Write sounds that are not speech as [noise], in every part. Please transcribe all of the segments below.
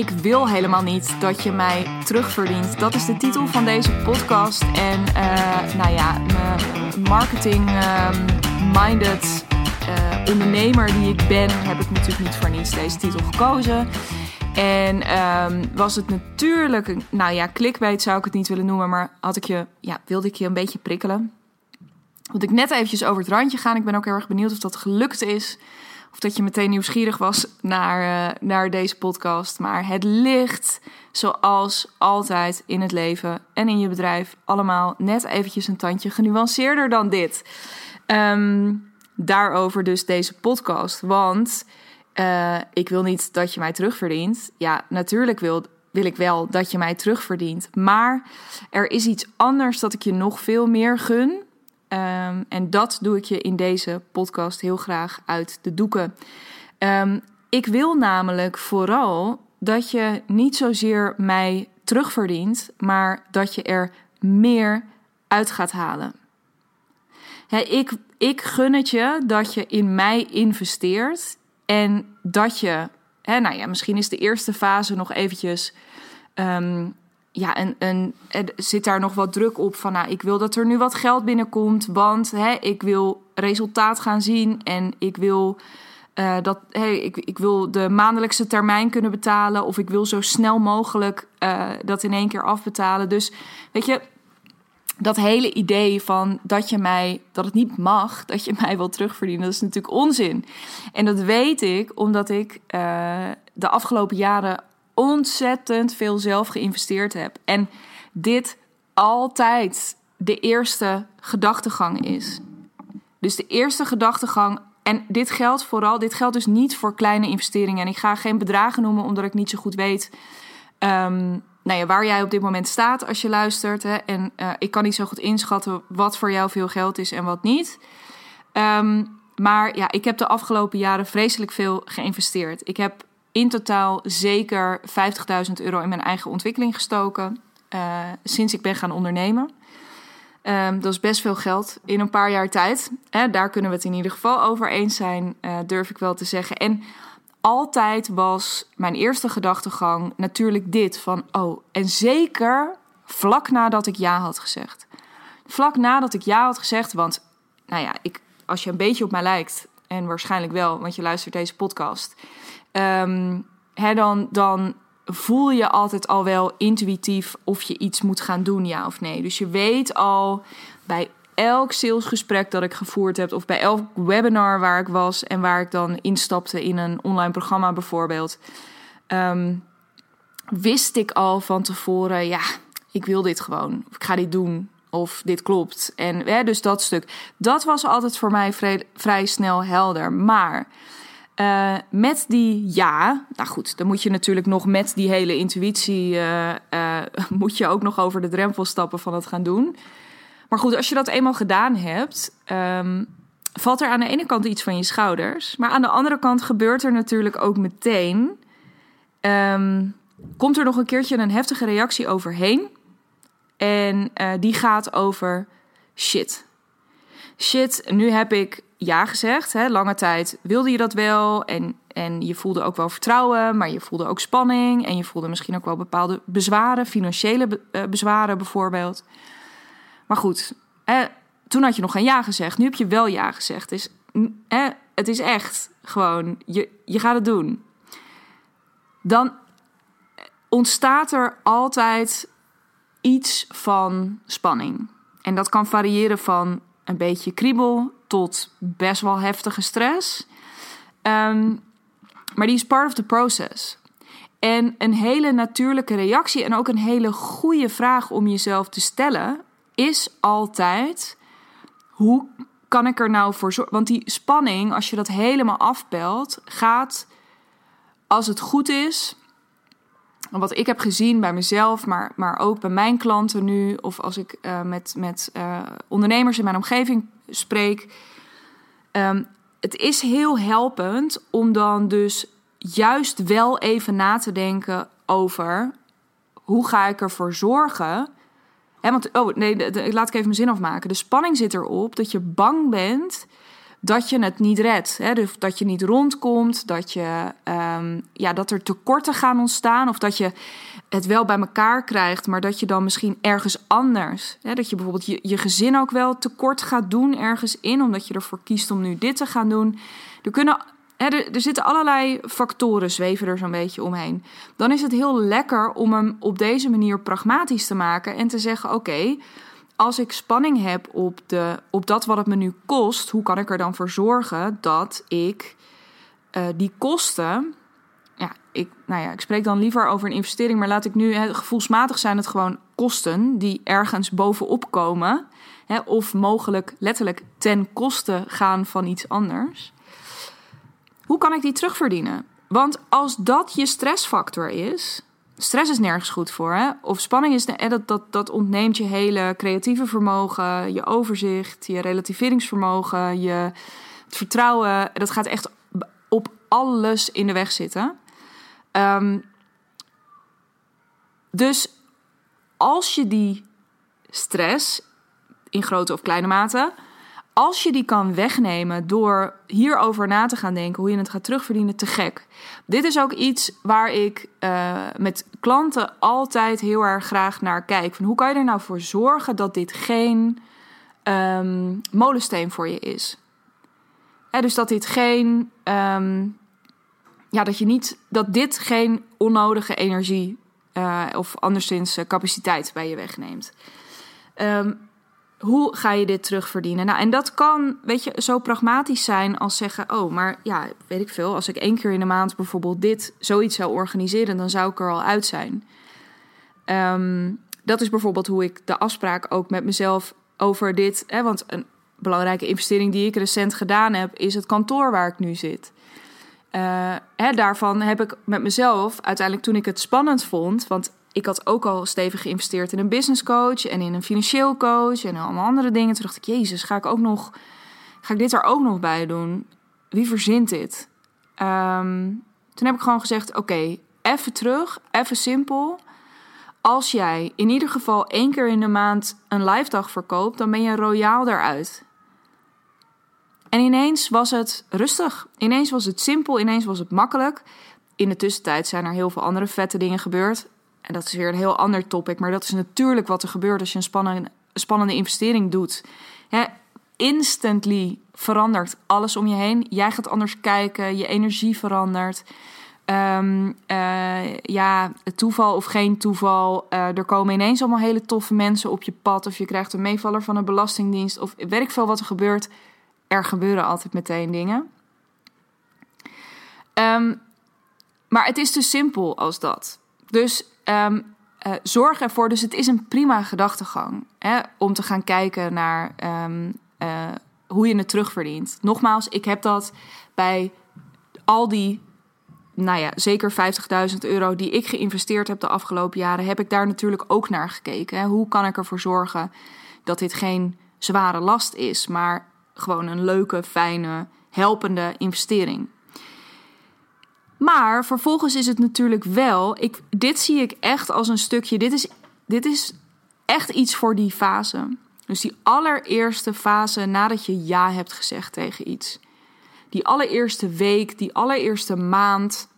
ik wil helemaal niet dat je mij terugverdient. Dat is de titel van deze podcast. En uh, nou ja, mijn marketing-minded ehm, uh, ondernemer die ik ben, heb ik natuurlijk niet voor niets deze titel gekozen. En um, was het natuurlijk, nou ja, clickbait zou ik het niet willen noemen, maar had ik je, ja, wilde ik je een beetje prikkelen. Want ik net eventjes over het randje gaan. Ik ben ook heel erg benieuwd of dat gelukt is. Of dat je meteen nieuwsgierig was naar, uh, naar deze podcast. Maar het ligt, zoals altijd in het leven en in je bedrijf, allemaal net eventjes een tandje genuanceerder dan dit. Um, daarover dus deze podcast. Want uh, ik wil niet dat je mij terugverdient. Ja, natuurlijk wil, wil ik wel dat je mij terugverdient. Maar er is iets anders dat ik je nog veel meer gun. Um, en dat doe ik je in deze podcast heel graag uit de doeken. Um, ik wil namelijk vooral dat je niet zozeer mij terugverdient, maar dat je er meer uit gaat halen. ik, ik gun het je dat je in mij investeert en dat je, nou ja, misschien is de eerste fase nog eventjes. Um, ja, en, er zit daar nog wat druk op van, nou, ik wil dat er nu wat geld binnenkomt, want hè, ik wil resultaat gaan zien en ik wil uh, dat, hey, ik, ik wil de maandelijkse termijn kunnen betalen of ik wil zo snel mogelijk uh, dat in één keer afbetalen. Dus weet je, dat hele idee van dat je mij, dat het niet mag, dat je mij wil terugverdienen, dat is natuurlijk onzin. En dat weet ik omdat ik uh, de afgelopen jaren ontzettend veel zelf geïnvesteerd heb. En dit altijd de eerste gedachtegang is. Dus de eerste gedachtegang. En dit geldt vooral, dit geldt dus niet voor kleine investeringen. En ik ga geen bedragen noemen, omdat ik niet zo goed weet. Um, nou ja, waar jij op dit moment staat als je luistert. Hè, en uh, ik kan niet zo goed inschatten wat voor jou veel geld is en wat niet. Um, maar ja, ik heb de afgelopen jaren vreselijk veel geïnvesteerd. Ik heb in totaal zeker 50.000 euro in mijn eigen ontwikkeling gestoken. Uh, sinds ik ben gaan ondernemen. Um, dat is best veel geld in een paar jaar tijd. Daar kunnen we het in ieder geval over eens zijn, uh, durf ik wel te zeggen. En altijd was mijn eerste gedachtegang natuurlijk dit: van oh, en zeker vlak nadat ik ja had gezegd. Vlak nadat ik ja had gezegd, want nou ja, ik, als je een beetje op mij lijkt, en waarschijnlijk wel, want je luistert deze podcast, um, dan, dan voel je altijd al wel intuïtief of je iets moet gaan doen, ja of nee. Dus je weet al bij elk salesgesprek dat ik gevoerd heb, of bij elk webinar waar ik was en waar ik dan instapte in een online programma bijvoorbeeld, um, wist ik al van tevoren, ja, ik wil dit gewoon, of ik ga dit doen, of dit klopt. En hè, dus dat stuk, dat was altijd voor mij vrij snel helder. Maar uh, met die ja, nou goed, dan moet je natuurlijk nog met die hele intuïtie, uh, uh, [laughs] moet je ook nog over de drempel stappen van het gaan doen. Maar goed, als je dat eenmaal gedaan hebt, um, valt er aan de ene kant iets van je schouders. Maar aan de andere kant gebeurt er natuurlijk ook meteen. Um, komt er nog een keertje een heftige reactie overheen. En die gaat over shit. Shit, nu heb ik ja gezegd. Hè, lange tijd wilde je dat wel. En, en je voelde ook wel vertrouwen, maar je voelde ook spanning. En je voelde misschien ook wel bepaalde bezwaren, financiële be uh, bezwaren bijvoorbeeld. Maar goed, hè, toen had je nog geen ja gezegd. Nu heb je wel ja gezegd. Dus, hè, het is echt gewoon, je, je gaat het doen. Dan ontstaat er altijd iets van spanning. En dat kan variëren van een beetje kriebel tot best wel heftige stress. Um, maar die is part of the process. En een hele natuurlijke reactie en ook een hele goede vraag om jezelf te stellen is altijd: hoe kan ik er nou voor zorgen? Want die spanning, als je dat helemaal afbelt, gaat als het goed is. Wat ik heb gezien bij mezelf, maar, maar ook bij mijn klanten nu, of als ik uh, met, met uh, ondernemers in mijn omgeving spreek. Um, het is heel helpend om dan dus juist wel even na te denken over hoe ga ik ervoor zorgen Hè, want, oh nee, de, de, laat ik even mijn zin afmaken. De spanning zit erop dat je bang bent dat je het niet redt. Hè? Dus dat je niet rondkomt, dat, je, um, ja, dat er tekorten gaan ontstaan. Of dat je het wel bij elkaar krijgt, maar dat je dan misschien ergens anders. Hè? Dat je bijvoorbeeld je, je gezin ook wel tekort gaat doen ergens in, omdat je ervoor kiest om nu dit te gaan doen. Er kunnen er, er, zitten allerlei factoren zweven er zo'n beetje omheen. Dan is het heel lekker om hem op deze manier pragmatisch te maken en te zeggen: oké, als ik spanning heb op, de, op dat wat het me nu kost, hoe kan ik er dan voor zorgen dat ik uh, die kosten. Ja, ik, nou ja, ik spreek dan liever over een investering, maar laat ik nu gevoelsmatig zijn het gewoon kosten die ergens bovenop komen. Hè, of mogelijk letterlijk ten koste gaan van iets anders. Hoe kan ik die terugverdienen? Want als dat je stressfactor is, stress is nergens goed voor. Hè? Of spanning is, dat, dat, dat ontneemt je hele creatieve vermogen, je overzicht, je relativeringsvermogen, je het vertrouwen. Dat gaat echt op alles in de weg zitten. Um, dus als je die stress in grote of kleine mate als je die kan wegnemen door hierover na te gaan denken, hoe je het gaat terugverdienen, te gek. Dit is ook iets waar ik uh, met klanten altijd heel erg graag naar kijk. Van hoe kan je er nou voor zorgen dat dit geen um, molensteen voor je is? dus dat dit geen. Um, ja, dat je niet. Dat dit geen onnodige energie uh, of anderszins uh, capaciteit bij je wegneemt. Um, hoe ga je dit terugverdienen? Nou, en dat kan, weet je, zo pragmatisch zijn als zeggen: Oh, maar ja, weet ik veel. Als ik één keer in de maand bijvoorbeeld dit, zoiets zou organiseren, dan zou ik er al uit zijn. Um, dat is bijvoorbeeld hoe ik de afspraak ook met mezelf over dit. Hè, want een belangrijke investering die ik recent gedaan heb, is het kantoor waar ik nu zit. Uh, hè, daarvan heb ik met mezelf uiteindelijk toen ik het spannend vond. Want ik had ook al stevig geïnvesteerd in een business coach en in een financieel coach en allemaal andere dingen. Toen dacht ik, Jezus, ga ik ook nog, ga ik dit er ook nog bij doen? Wie verzint dit? Um, toen heb ik gewoon gezegd, oké, even terug, even simpel. Als jij in ieder geval één keer in de maand een live dag verkoopt, dan ben je royaal eruit. En ineens was het rustig. Ineens was het simpel. Ineens was het makkelijk. In de tussentijd zijn er heel veel andere vette dingen gebeurd. En dat is weer een heel ander topic. Maar dat is natuurlijk wat er gebeurt als je een spannende, investering doet. instantly verandert alles om je heen. Jij gaat anders kijken, je energie verandert. Um, uh, ja, toeval of geen toeval. Uh, er komen ineens allemaal hele toffe mensen op je pad. Of je krijgt een meevaller van een belastingdienst. Of weet ik veel wat er gebeurt. Er gebeuren altijd meteen dingen. Um, maar het is dus simpel als dat. Dus um, zorg ervoor, dus het is een prima gedachtegang hè, om te gaan kijken naar um, uh, hoe je het terugverdient. Nogmaals, ik heb dat bij al die, nou ja, zeker 50.000 euro die ik geïnvesteerd heb de afgelopen jaren, heb ik daar natuurlijk ook naar gekeken. Hè. Hoe kan ik ervoor zorgen dat dit geen zware last is, maar gewoon een leuke, fijne, helpende investering. Maar vervolgens is het natuurlijk wel. Ik, dit zie ik echt als een stukje. Dit is, dit is echt iets voor die fase. Dus die allereerste fase nadat je ja hebt gezegd tegen iets. Die allereerste week, die allereerste maand.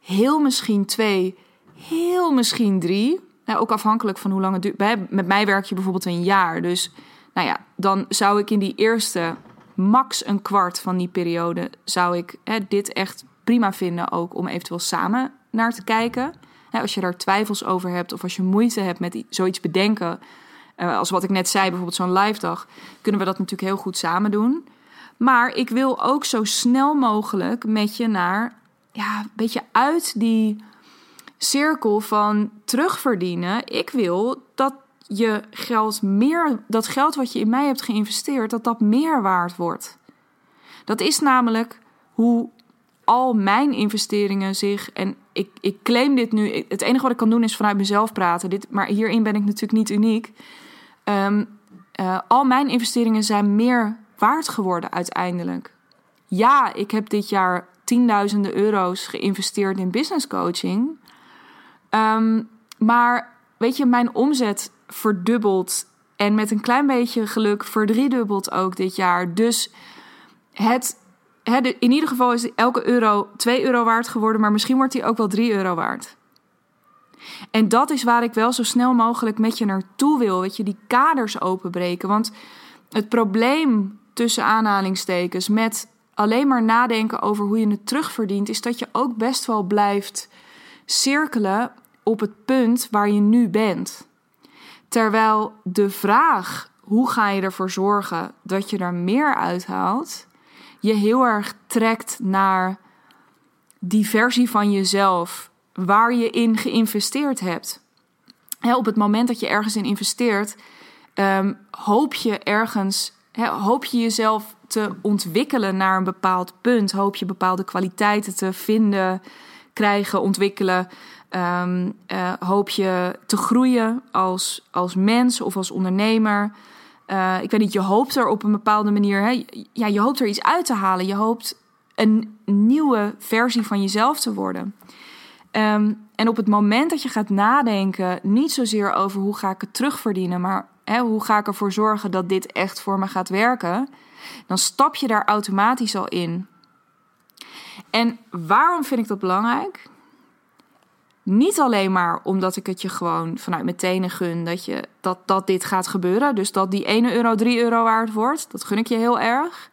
Heel misschien twee, heel misschien drie. Nou, ook afhankelijk van hoe lang het duurt. Met mij werk je bijvoorbeeld een jaar. Dus nou ja, dan zou ik in die eerste max een kwart van die periode... zou ik hè, dit echt prima vinden ook om eventueel samen naar te kijken. als je daar twijfels over hebt of als je moeite hebt met zoiets bedenken, uh, als wat ik net zei, bijvoorbeeld zo'n live dag, kunnen we dat natuurlijk heel goed samen doen. Maar ik wil ook zo snel mogelijk met je naar, ja, een beetje uit die cirkel van terugverdienen. Ik wil dat je geld meer, dat geld wat je in mij hebt geïnvesteerd, dat dat meer waard wordt. Dat is namelijk hoe al mijn investeringen zich. En ik, ik claim dit nu. Het enige wat ik kan doen is vanuit mezelf praten. Dit, maar hierin ben ik natuurlijk niet uniek. Um, uh, al mijn investeringen zijn meer waard geworden uiteindelijk. Ja, ik heb dit jaar tienduizenden euro's geïnvesteerd in business coaching. Um, maar weet je, mijn omzet verdubbelt. En met een klein beetje geluk verdriedubbelt ook dit jaar. Dus het, in ieder geval is elke euro 2 euro waard geworden, maar misschien wordt die ook wel 3 euro waard. En dat is waar ik wel zo snel mogelijk met je naartoe wil. Weet je, die kaders openbreken. Want het probleem tussen aanhalingstekens met alleen maar nadenken over hoe je het terugverdient, is dat je ook best wel blijft cirkelen op het punt waar je nu bent. Terwijl de vraag hoe ga je ervoor zorgen dat je er meer uithaalt, je heel erg trekt naar die versie van jezelf waar je in geïnvesteerd hebt. op het moment dat je ergens in investeert, um, hoop je ergens, hoop je jezelf te ontwikkelen naar een bepaald punt. Hoop je bepaalde kwaliteiten te vinden, krijgen, ontwikkelen. Um, uh, hoop je te groeien als, als mens of als ondernemer. Uh, ik weet niet, je hoopt er op een bepaalde manier. Hè, ja, je hoopt er iets uit te halen. Je hoopt een nieuwe versie van jezelf te worden. Um, en op het moment dat je gaat nadenken, niet zozeer over hoe ga ik het terugverdienen, maar hè, hoe ga ik ervoor zorgen dat dit echt voor me gaat werken, dan stap je daar automatisch al in. En waarom vind ik dat belangrijk? Niet alleen maar omdat ik het je gewoon vanuit mijn tenen gun dat, je, dat, dat dit gaat gebeuren. Dus dat die 1 euro 3 euro waard wordt. Dat gun ik je heel erg.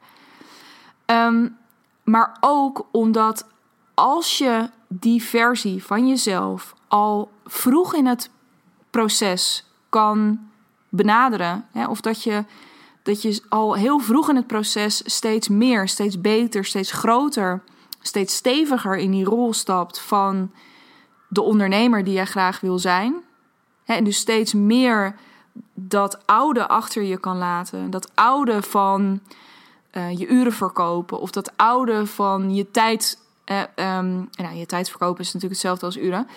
Um, maar ook omdat als je die versie van jezelf al vroeg in het proces kan benaderen. Hè, of dat je, dat je al heel vroeg in het proces steeds meer, steeds beter, steeds groter, steeds steviger in die rol stapt van de ondernemer die jij graag wil zijn. Hè, en dus steeds meer dat oude achter je kan laten. Dat oude van uh, je uren verkopen. Of dat oude van je tijd. Uh, nou, je tijd verkopen is natuurlijk hetzelfde als uren.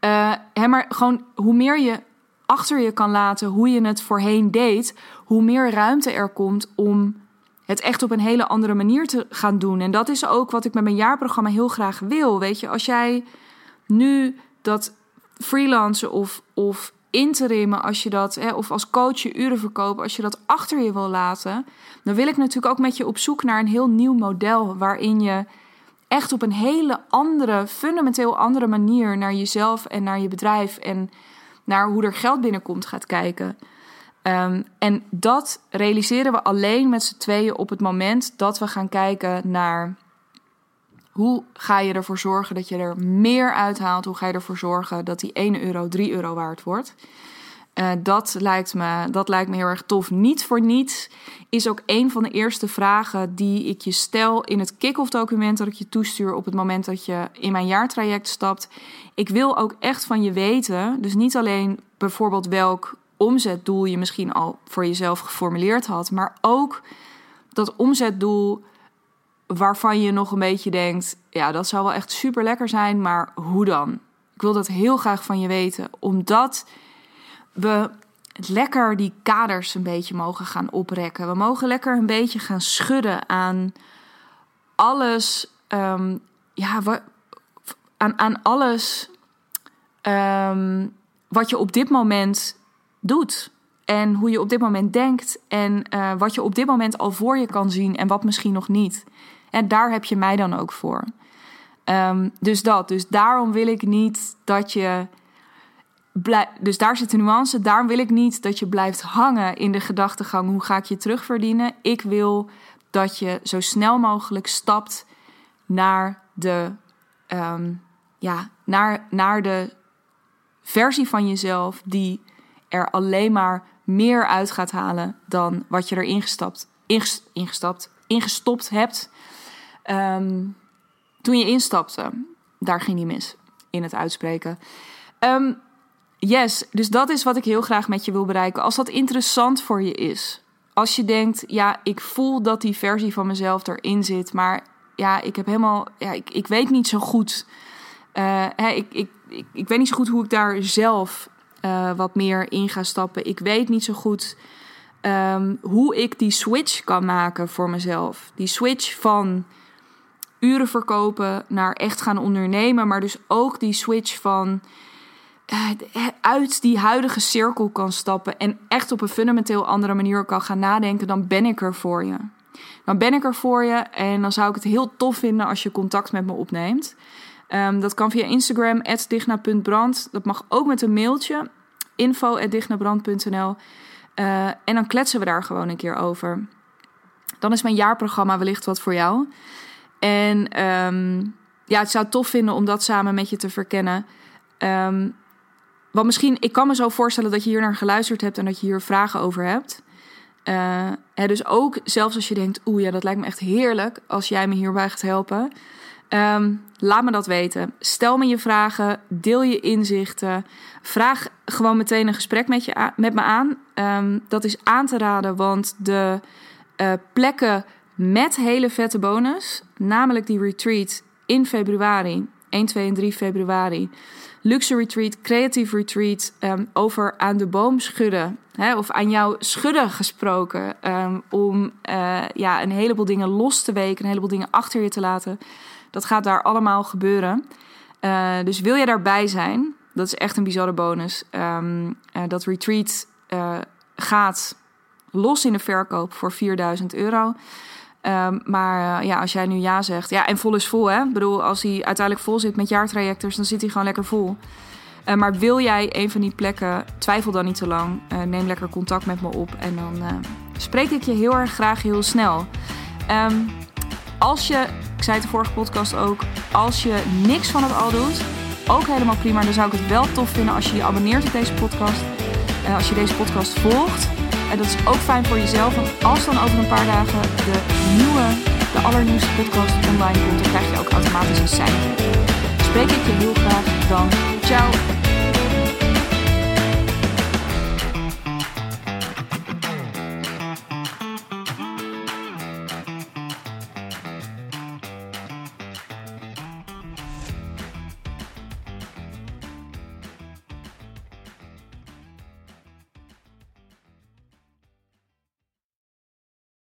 Uh, hè, maar gewoon hoe meer je achter je kan laten hoe je het voorheen deed, hoe meer ruimte er komt om het echt op een hele andere manier te gaan doen. En dat is ook wat ik met mijn jaarprogramma heel graag wil. Weet je, als jij nu dat freelancen of, of interimmen, als je dat, hè, of als coach je uren verkopen, als je dat achter je wil laten, dan wil ik natuurlijk ook met je op zoek naar een heel nieuw model waarin je echt op een hele andere, fundamenteel andere manier naar jezelf en naar je bedrijf en naar hoe er geld binnenkomt gaat kijken. Um, en dat realiseren we alleen met z'n tweeën op het moment dat we gaan kijken naar hoe ga je ervoor zorgen dat je er meer uithaalt? Hoe ga je ervoor zorgen dat die 1 euro 3 euro waard wordt? Uh, dat, lijkt me, dat lijkt me heel erg tof. Niet voor niets is ook een van de eerste vragen die ik je stel in het kick-off document dat ik je toestuur op het moment dat je in mijn jaartraject stapt. Ik wil ook echt van je weten, dus niet alleen bijvoorbeeld welk omzetdoel je misschien al voor jezelf geformuleerd had, maar ook dat omzetdoel waarvan je nog een beetje denkt: ja, dat zou wel echt super lekker zijn, maar hoe dan? Ik wil dat heel graag van je weten, omdat we lekker die kaders een beetje mogen gaan oprekken. We mogen lekker een beetje gaan schudden aan alles, um, ja, aan, aan alles um, wat je op dit moment doet. En hoe je op dit moment denkt en uh, wat je op dit moment al voor je kan zien en wat misschien nog niet. En daar heb je mij dan ook voor. Um, dus dat. Dus daarom wil ik niet dat je. Blij, dus daar zit de nuance. Daarom wil ik niet dat je blijft hangen in de gedachtegang: hoe ga ik je terugverdienen? Ik wil dat je zo snel mogelijk stapt naar de, um, ja, naar, naar de versie van jezelf die er alleen maar meer uit gaat halen dan wat je er ingestapt, ingestapt, ingestopt hebt. Um, toen je instapte, daar ging hij mis in het uitspreken. Um, yes, dus dat is wat ik heel graag met je wil bereiken. Als dat interessant voor je is. Als je denkt, ja, ik voel dat die versie van mezelf erin zit, maar ja, ik heb helemaal, ja, ik, ik weet niet zo goed. Uh, hè, ik, ik, ik, ik, weet niet zo goed hoe ik daar zelf uh, wat meer in ga stappen. Ik weet niet zo goed um, hoe ik die switch kan maken voor mezelf. Die switch van uren verkopen naar echt gaan ondernemen. Maar dus ook die switch van uh, uit die huidige cirkel kan stappen en echt op een fundamenteel andere manier kan gaan nadenken, dan ben ik er voor je. dan ben ik er voor je. En dan zou ik het heel tof vinden als je contact met me opneemt. Ehm, dat kan via Instagram, digna.brand. Dat mag ook met een mailtje, info.dignabrand.nl. Uh, en dan kletsen we daar gewoon een keer over. Dan is mijn jaarprogramma wellicht wat voor jou. En um, ja, het zou tof vinden om dat samen met je te verkennen. Um, want misschien, ik kan me zo voorstellen dat je hier naar geluisterd hebt en dat je hier vragen over hebt. Uh, dus ook zelfs als je denkt, oeh ja, dat lijkt me echt heerlijk als jij me hierbij gaat helpen. Um, laat me dat weten. Stel me je vragen, deel je inzichten. Vraag gewoon meteen een gesprek met, je met me aan. Dat is aan te raden, want de uh, plekken met hele vette bonus, namelijk die retreat in februari, 1, 2 en 3 februari. Luxe retreat, creatieve retreat, um, over aan de boom schudden. Hè, of aan jou schudden gesproken. Um, om uh, ja, een heleboel dingen los te weken, een heleboel dingen achter je te laten. Dat gaat daar allemaal gebeuren. Uh, dus wil je daarbij zijn, dat is echt een bizarre bonus. Um, uh, dat retreat gaat los in de verkoop voor 4000 euro. Um, maar uh, ja, als jij nu ja zegt, ja, en vol is vol, hè? Ik bedoel, als hij uiteindelijk vol zit met jaartrajectors, dan zit hij gewoon lekker vol. Uh, maar wil jij een van die plekken, twijfel dan niet te lang. Uh, neem lekker contact met me op en dan spreek ik je heel erg graag heel snel. Um, als je, ik zei het de vorige podcast ook, als je niks van het al doet, ook helemaal prima. Dan zou ik het wel tof vinden als je je abonneert op deze podcast. Als je deze podcast volgt. En dat is ook fijn voor jezelf, want als dan over een paar dagen de nieuwe, de allernieuwste podcast online komt, dan krijg je ook automatisch een seintje. Spreek ik je heel graag dan. Ciao!